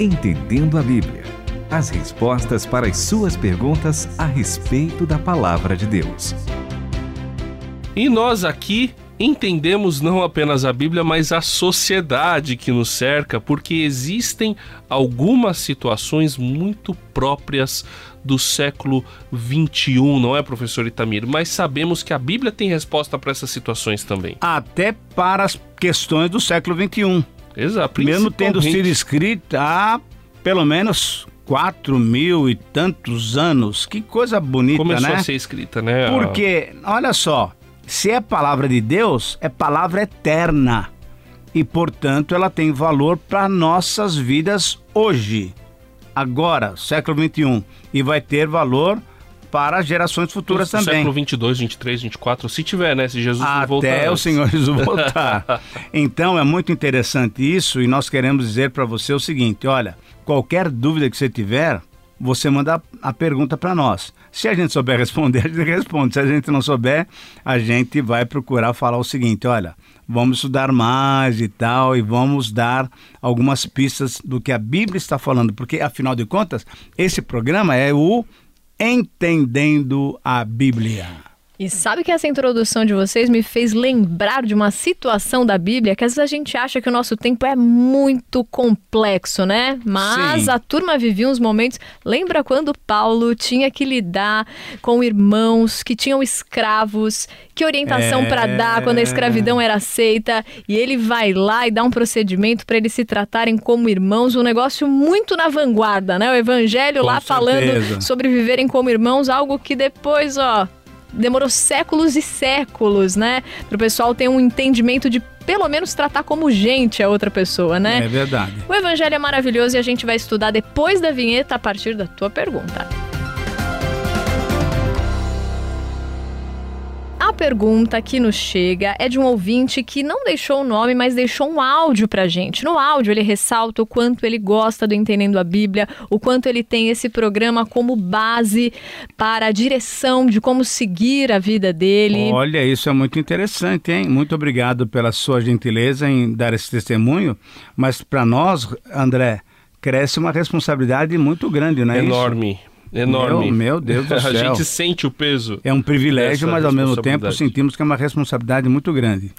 Entendendo a Bíblia. As respostas para as suas perguntas a respeito da palavra de Deus. E nós aqui entendemos não apenas a Bíblia, mas a sociedade que nos cerca, porque existem algumas situações muito próprias do século 21, não é, professor Itamir? Mas sabemos que a Bíblia tem resposta para essas situações também. Até para as questões do século 21. Exato. Mesmo tendo sido escrita há pelo menos quatro mil e tantos anos. Que coisa bonita, Começou né? Começou a ser escrita, né? Porque, olha só, se é palavra de Deus, é palavra eterna. E, portanto, ela tem valor para nossas vidas hoje, agora, século 21. E vai ter valor para gerações futuras no também. Século 22, 23, 24, se tiver, né? Se Jesus Até voltar. Até o Senhor Jesus voltar. então é muito interessante isso e nós queremos dizer para você o seguinte: olha, qualquer dúvida que você tiver, você manda a pergunta para nós. Se a gente souber responder, a gente responde. Se a gente não souber, a gente vai procurar falar o seguinte: olha, vamos estudar mais e tal, e vamos dar algumas pistas do que a Bíblia está falando, porque afinal de contas, esse programa é o Entendendo a Bíblia. E sabe que essa introdução de vocês me fez lembrar de uma situação da Bíblia que às vezes a gente acha que o nosso tempo é muito complexo, né? Mas Sim. a turma vivia uns momentos. Lembra quando Paulo tinha que lidar com irmãos que tinham escravos? Que orientação é... para dar quando a escravidão era aceita? E ele vai lá e dá um procedimento para eles se tratarem como irmãos. Um negócio muito na vanguarda, né? O evangelho com lá certeza. falando sobre viverem como irmãos, algo que depois, ó demorou séculos e séculos, né? Para o pessoal ter um entendimento de pelo menos tratar como gente a outra pessoa, né? É verdade. O evangelho é maravilhoso e a gente vai estudar depois da vinheta a partir da tua pergunta. Pergunta que nos chega é de um ouvinte que não deixou o nome, mas deixou um áudio pra gente. No áudio, ele ressalta o quanto ele gosta do Entendendo a Bíblia, o quanto ele tem esse programa como base para a direção de como seguir a vida dele. Olha, isso é muito interessante, hein? Muito obrigado pela sua gentileza em dar esse testemunho. Mas para nós, André, cresce uma responsabilidade muito grande, não é Enorme. isso? Enorme. Meu, meu Deus do céu. A gente sente o peso. É um privilégio, mas ao mesmo tempo sentimos que é uma responsabilidade muito grande.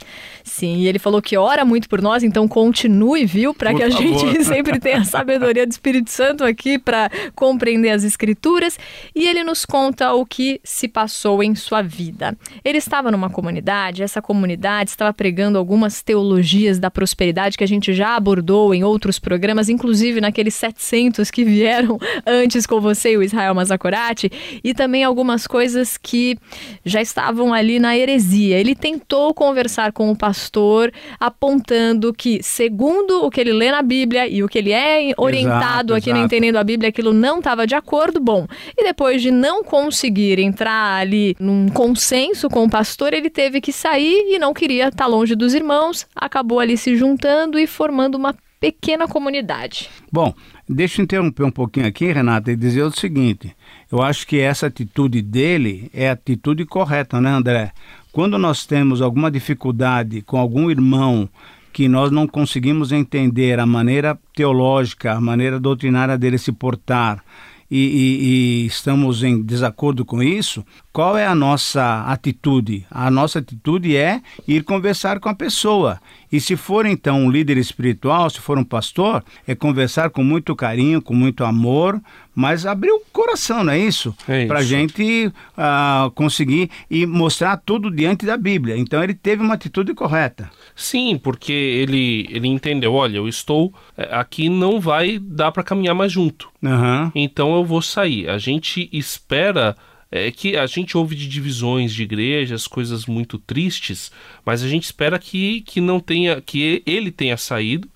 Sim, e ele falou que ora muito por nós, então continue, viu? Para que a favor. gente sempre tenha a sabedoria do Espírito Santo aqui para compreender as Escrituras. E ele nos conta o que se passou em sua vida. Ele estava numa comunidade, essa comunidade estava pregando algumas teologias da prosperidade que a gente já abordou em outros programas, inclusive naqueles 700 que vieram antes com você e o Israel Mazakorati, e também algumas coisas que já estavam ali na heresia. Ele tentou conversar com o pastor, apontando que, segundo o que ele lê na Bíblia e o que ele é orientado exato, aqui exato. no Entendendo a Bíblia, aquilo não estava de acordo. Bom, e depois de não conseguir entrar ali num consenso com o pastor, ele teve que sair e não queria estar longe dos irmãos, acabou ali se juntando e formando uma pequena comunidade. Bom, deixa eu interromper um pouquinho aqui, Renata, e dizer o seguinte: eu acho que essa atitude dele é a atitude correta, né, André? Quando nós temos alguma dificuldade com algum irmão que nós não conseguimos entender a maneira teológica, a maneira doutrinária dele se portar, e, e, e, estamos em desacordo com isso, qual é a nossa atitude? A nossa atitude é ir conversar com a pessoa. E se for então um líder espiritual, se for um pastor, é conversar com muito carinho, com muito amor, mas abrir o coração, não é isso? É Para a gente uh, conseguir e mostrar tudo diante da Bíblia. Então ele teve uma atitude correta. Sim, porque ele, ele entendeu: olha, eu estou é, aqui, não vai dar para caminhar mais junto. Uhum. Então eu vou sair. A gente espera é que a gente ouve de divisões de igrejas, coisas muito tristes, mas a gente espera que, que não tenha, que ele tenha saído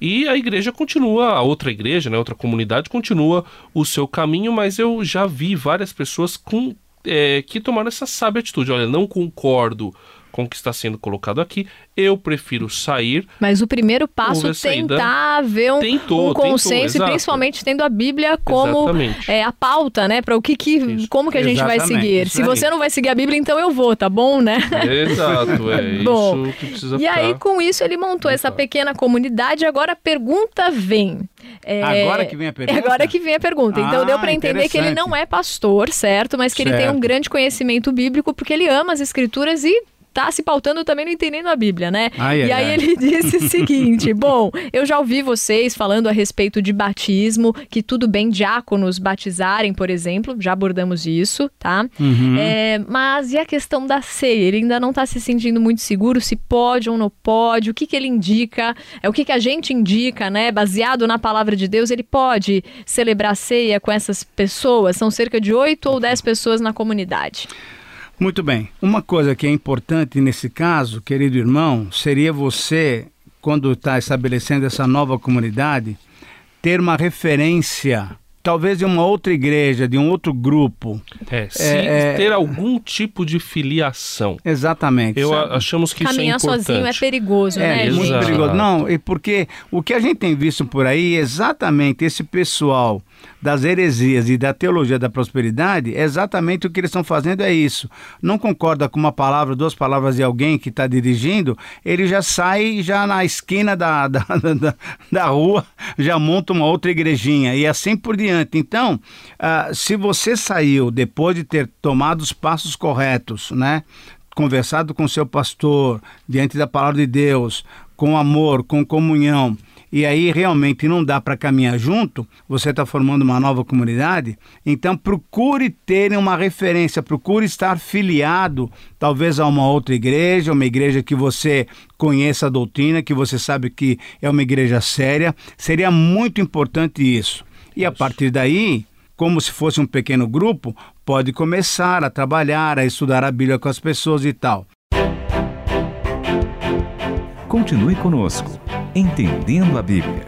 e a igreja continua, a outra igreja, né, outra comunidade continua o seu caminho, mas eu já vi várias pessoas com, é, que tomaram essa sábia atitude. Olha, não concordo com o que está sendo colocado aqui. Eu prefiro sair. Mas o primeiro passo é tentar ver um, tentou, um consenso, tentou, e principalmente tendo a Bíblia como é, a pauta, né? Para o que, que como que a gente Exatamente, vai seguir. Se você não vai seguir a Bíblia, então eu vou, tá bom, né? Exato, é bom, isso que precisa E aí, com isso, ele montou essa pequena comunidade. Agora a pergunta vem. É... Agora que vem a pergunta? Agora que vem a pergunta. Então ah, deu para entender que ele não é pastor, certo? Mas que certo. ele tem um grande conhecimento bíblico porque ele ama as escrituras e tá se pautando também não entendendo a Bíblia, né? Ai, e ai, aí ai. ele disse o seguinte: bom, eu já ouvi vocês falando a respeito de batismo, que tudo bem diáconos batizarem, por exemplo, já abordamos isso, tá? Uhum. É, mas e a questão da ceia? Ele ainda não tá se sentindo muito seguro se pode ou não pode, o que, que ele indica, é o que, que a gente indica, né? Baseado na palavra de Deus, ele pode celebrar ceia com essas pessoas? São cerca de oito ou dez pessoas na comunidade. Muito bem. Uma coisa que é importante nesse caso, querido irmão, seria você, quando está estabelecendo essa nova comunidade, ter uma referência talvez de uma outra igreja, de um outro grupo. É, se é, é ter algum tipo de filiação. Exatamente. Eu sabe? achamos que Caminhar isso é importante. sozinho é perigoso, é, né? É muito perigoso. Não, e porque o que a gente tem visto por aí é exatamente esse pessoal das heresias e da teologia da prosperidade, exatamente o que eles estão fazendo é isso. Não concorda com uma palavra, duas palavras de alguém que está dirigindo, ele já sai já na esquina da, da, da, da, rua, já monta uma outra igrejinha e assim por diante. Então, uh, se você saiu depois de ter tomado os passos corretos, né? Conversado com seu pastor, diante da palavra de Deus, com amor, com comunhão, e aí realmente não dá para caminhar junto, você está formando uma nova comunidade, então procure ter uma referência, procure estar filiado talvez a uma outra igreja, uma igreja que você conheça a doutrina, que você sabe que é uma igreja séria. Seria muito importante isso. E a partir daí, como se fosse um pequeno grupo, pode começar a trabalhar, a estudar a Bíblia com as pessoas e tal. Continue conosco. Entendendo a Bíblia.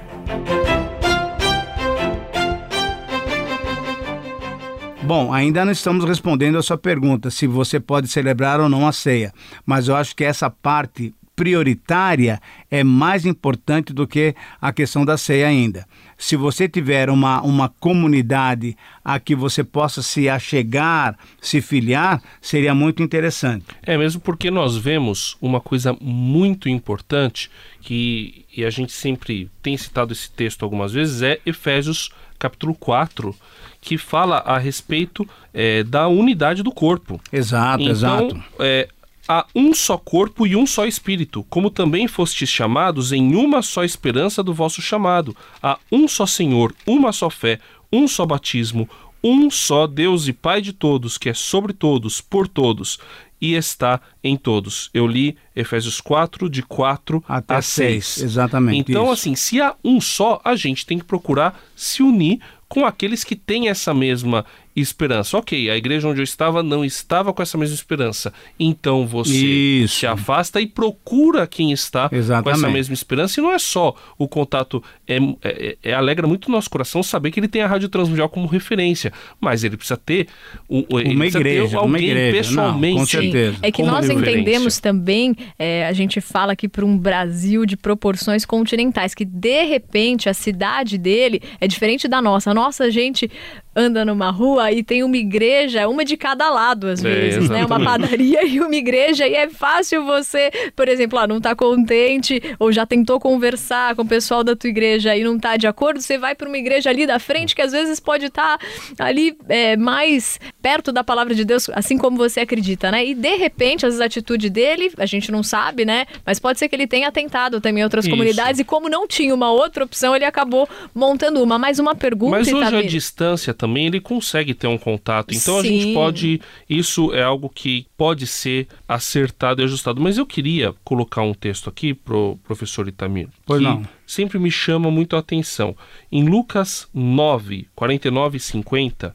Bom, ainda não estamos respondendo a sua pergunta se você pode celebrar ou não a ceia, mas eu acho que essa parte prioritária é mais importante do que a questão da ceia ainda. Se você tiver uma, uma comunidade a que você possa se achegar, se filiar, seria muito interessante. É mesmo porque nós vemos uma coisa muito importante que e a gente sempre tem citado esse texto algumas vezes é Efésios capítulo 4 que fala a respeito é, da unidade do corpo. Exato, então, exato. É, há um só corpo e um só espírito, como também fostes chamados em uma só esperança do vosso chamado. Há um só Senhor, uma só fé, um só batismo, um só Deus e Pai de todos, que é sobre todos, por todos e está em todos. Eu li Efésios 4, de 4 Até a 6. 6. Exatamente. Então, isso. assim, se há um só, a gente tem que procurar se unir com aqueles que têm essa mesma esperança. Ok, a igreja onde eu estava não estava com essa mesma esperança. Então você Isso. se afasta e procura quem está Exatamente. com essa mesma esperança. E não é só o contato, é, é, é, alegra muito o nosso coração saber que ele tem a Rádio Transmundial como referência, mas ele precisa ter um, uma, igreja, ter alguém uma igreja, pessoalmente. Não, com certeza. É que nós referência. entendemos também, é, a gente fala aqui para um Brasil de proporções continentais, que de repente a cidade dele é diferente da nossa. A nossa gente anda numa rua e tem uma igreja, uma de cada lado às é, vezes, né? Uma padaria e uma igreja e é fácil você, por exemplo, ah, não tá contente ou já tentou conversar com o pessoal da tua igreja e não tá de acordo, você vai para uma igreja ali da frente que às vezes pode estar tá ali é, mais perto da palavra de Deus, assim como você acredita, né? E de repente as atitudes dele, a gente não sabe, né? Mas pode ser que ele tenha tentado também outras Isso. comunidades e como não tinha uma outra opção, ele acabou montando uma. Mais uma pergunta, Mas hoje a distância também ele consegue ter um contato. Então Sim. a gente pode. Isso é algo que pode ser acertado e ajustado. Mas eu queria colocar um texto aqui pro professor Itamir. Pois que não. Sempre me chama muito a atenção. Em Lucas 9, 49 e 50,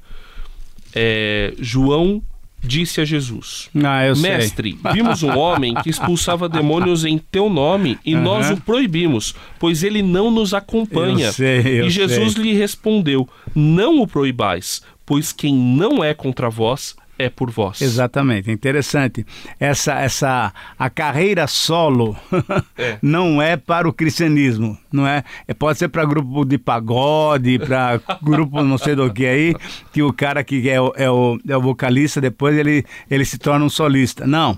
é, João disse a Jesus: ah, Mestre, vimos um homem que expulsava demônios em teu nome e uhum. nós o proibimos, pois ele não nos acompanha. Eu sei, eu e Jesus sei. lhe respondeu: Não o proibais, pois quem não é contra vós é por vós. Exatamente, interessante. Essa, essa a carreira solo é. não é para o cristianismo, não é? é pode ser para grupo de pagode, para grupo não sei do que aí, que o cara que é o, é o, é o vocalista depois ele, ele se torna um solista. Não.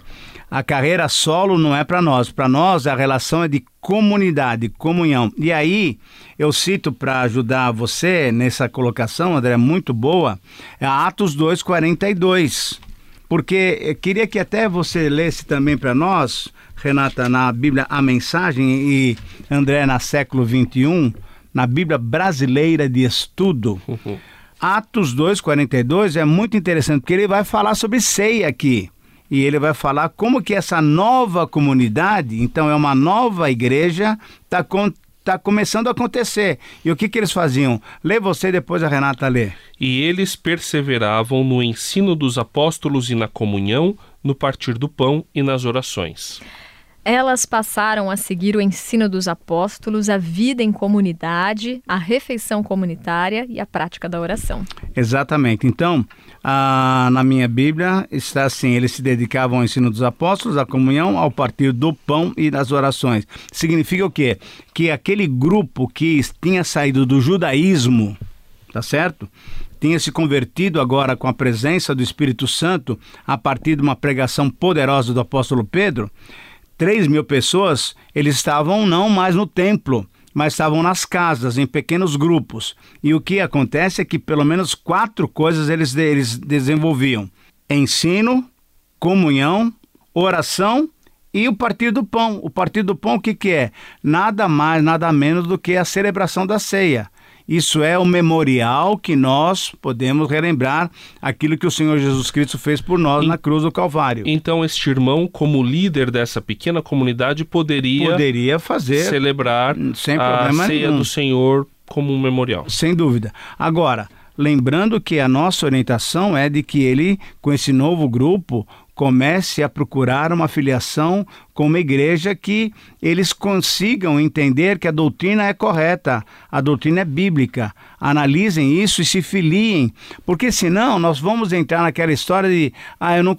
A carreira solo não é para nós. Para nós a relação é de comunidade, comunhão. E aí eu cito para ajudar você nessa colocação, André, muito boa, é Atos 2:42. Porque queria que até você lesse também para nós, Renata, na Bíblia a mensagem e André na século 21, na Bíblia brasileira de estudo. Uhum. Atos 2:42 é muito interessante porque ele vai falar sobre ceia aqui e ele vai falar como que essa nova comunidade, então é uma nova igreja, está tá começando a acontecer. E o que, que eles faziam? Lê você depois a Renata lê. E eles perseveravam no ensino dos apóstolos e na comunhão, no partir do pão e nas orações. Elas passaram a seguir o ensino dos apóstolos, a vida em comunidade, a refeição comunitária e a prática da oração. Exatamente. Então, ah, na minha Bíblia está assim: eles se dedicavam ao ensino dos apóstolos, à comunhão, ao partir do pão e das orações. Significa o quê? Que aquele grupo que tinha saído do judaísmo, tá certo? tinha se convertido agora com a presença do Espírito Santo a partir de uma pregação poderosa do apóstolo Pedro, 3 mil pessoas, eles estavam não mais no templo, mas estavam nas casas, em pequenos grupos. E o que acontece é que pelo menos quatro coisas eles, eles desenvolviam: ensino, comunhão, oração e o partir do pão. O partir do pão, o que, que é? Nada mais, nada menos do que a celebração da ceia. Isso é o memorial que nós podemos relembrar aquilo que o Senhor Jesus Cristo fez por nós e, na cruz do Calvário. Então, este irmão, como líder dessa pequena comunidade, poderia, poderia fazer celebrar sem a ceia nenhum. do Senhor como um memorial. Sem dúvida. Agora, lembrando que a nossa orientação é de que ele, com esse novo grupo, comece a procurar uma filiação com uma igreja que eles consigam entender que a doutrina é correta, a doutrina é bíblica. Analisem isso e se filiem, porque senão nós vamos entrar naquela história de ah, eu não,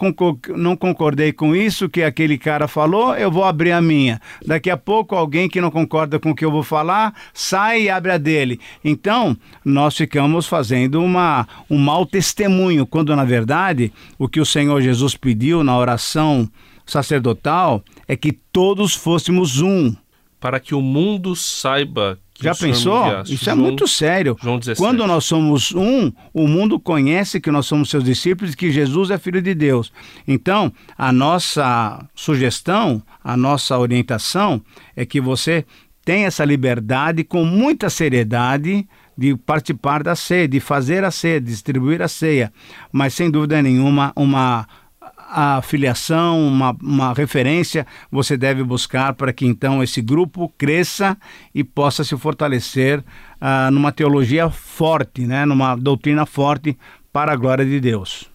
não concordei com isso que aquele cara falou, eu vou abrir a minha. Daqui a pouco alguém que não concorda com o que eu vou falar sai e abre a dele. Então nós ficamos fazendo uma, um mau testemunho, quando na verdade o que o Senhor Jesus pediu na oração sacerdotal é que todos fôssemos um. Para que o mundo saiba que Já pensou? Isso é João, é muito sério. Quando nós somos um, o mundo conhece que nós somos seus discípulos e que Jesus é filho de Deus. Então, a nossa sugestão, a nossa orientação é que você tenha essa liberdade com muita seriedade de participar da ceia, de fazer a ceia, de distribuir a ceia, mas sem dúvida nenhuma uma a filiação, uma, uma referência, você deve buscar para que então esse grupo cresça e possa se fortalecer uh, numa teologia forte, né, numa doutrina forte para a glória de Deus.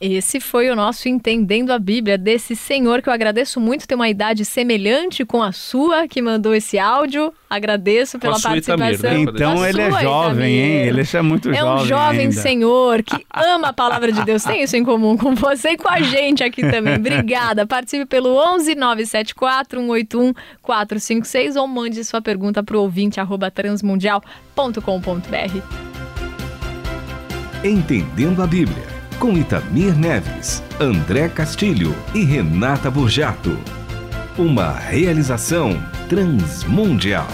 Esse foi o nosso Entendendo a Bíblia, desse senhor que eu agradeço muito ter uma idade semelhante com a sua, que mandou esse áudio. Agradeço pela participação. Itamir, né? Então ele é jovem, hein? Ele é muito jovem. É um jovem ainda. senhor que ama a palavra de Deus. Tem isso em comum com você e com a gente aqui também. Obrigada. Participe pelo 11 974 181 456 ou mande sua pergunta para o ouvinte arroba transmundial.com.br. Entendendo a Bíblia com Itamir Neves, André Castilho e Renata Burjato. Uma realização transmundial.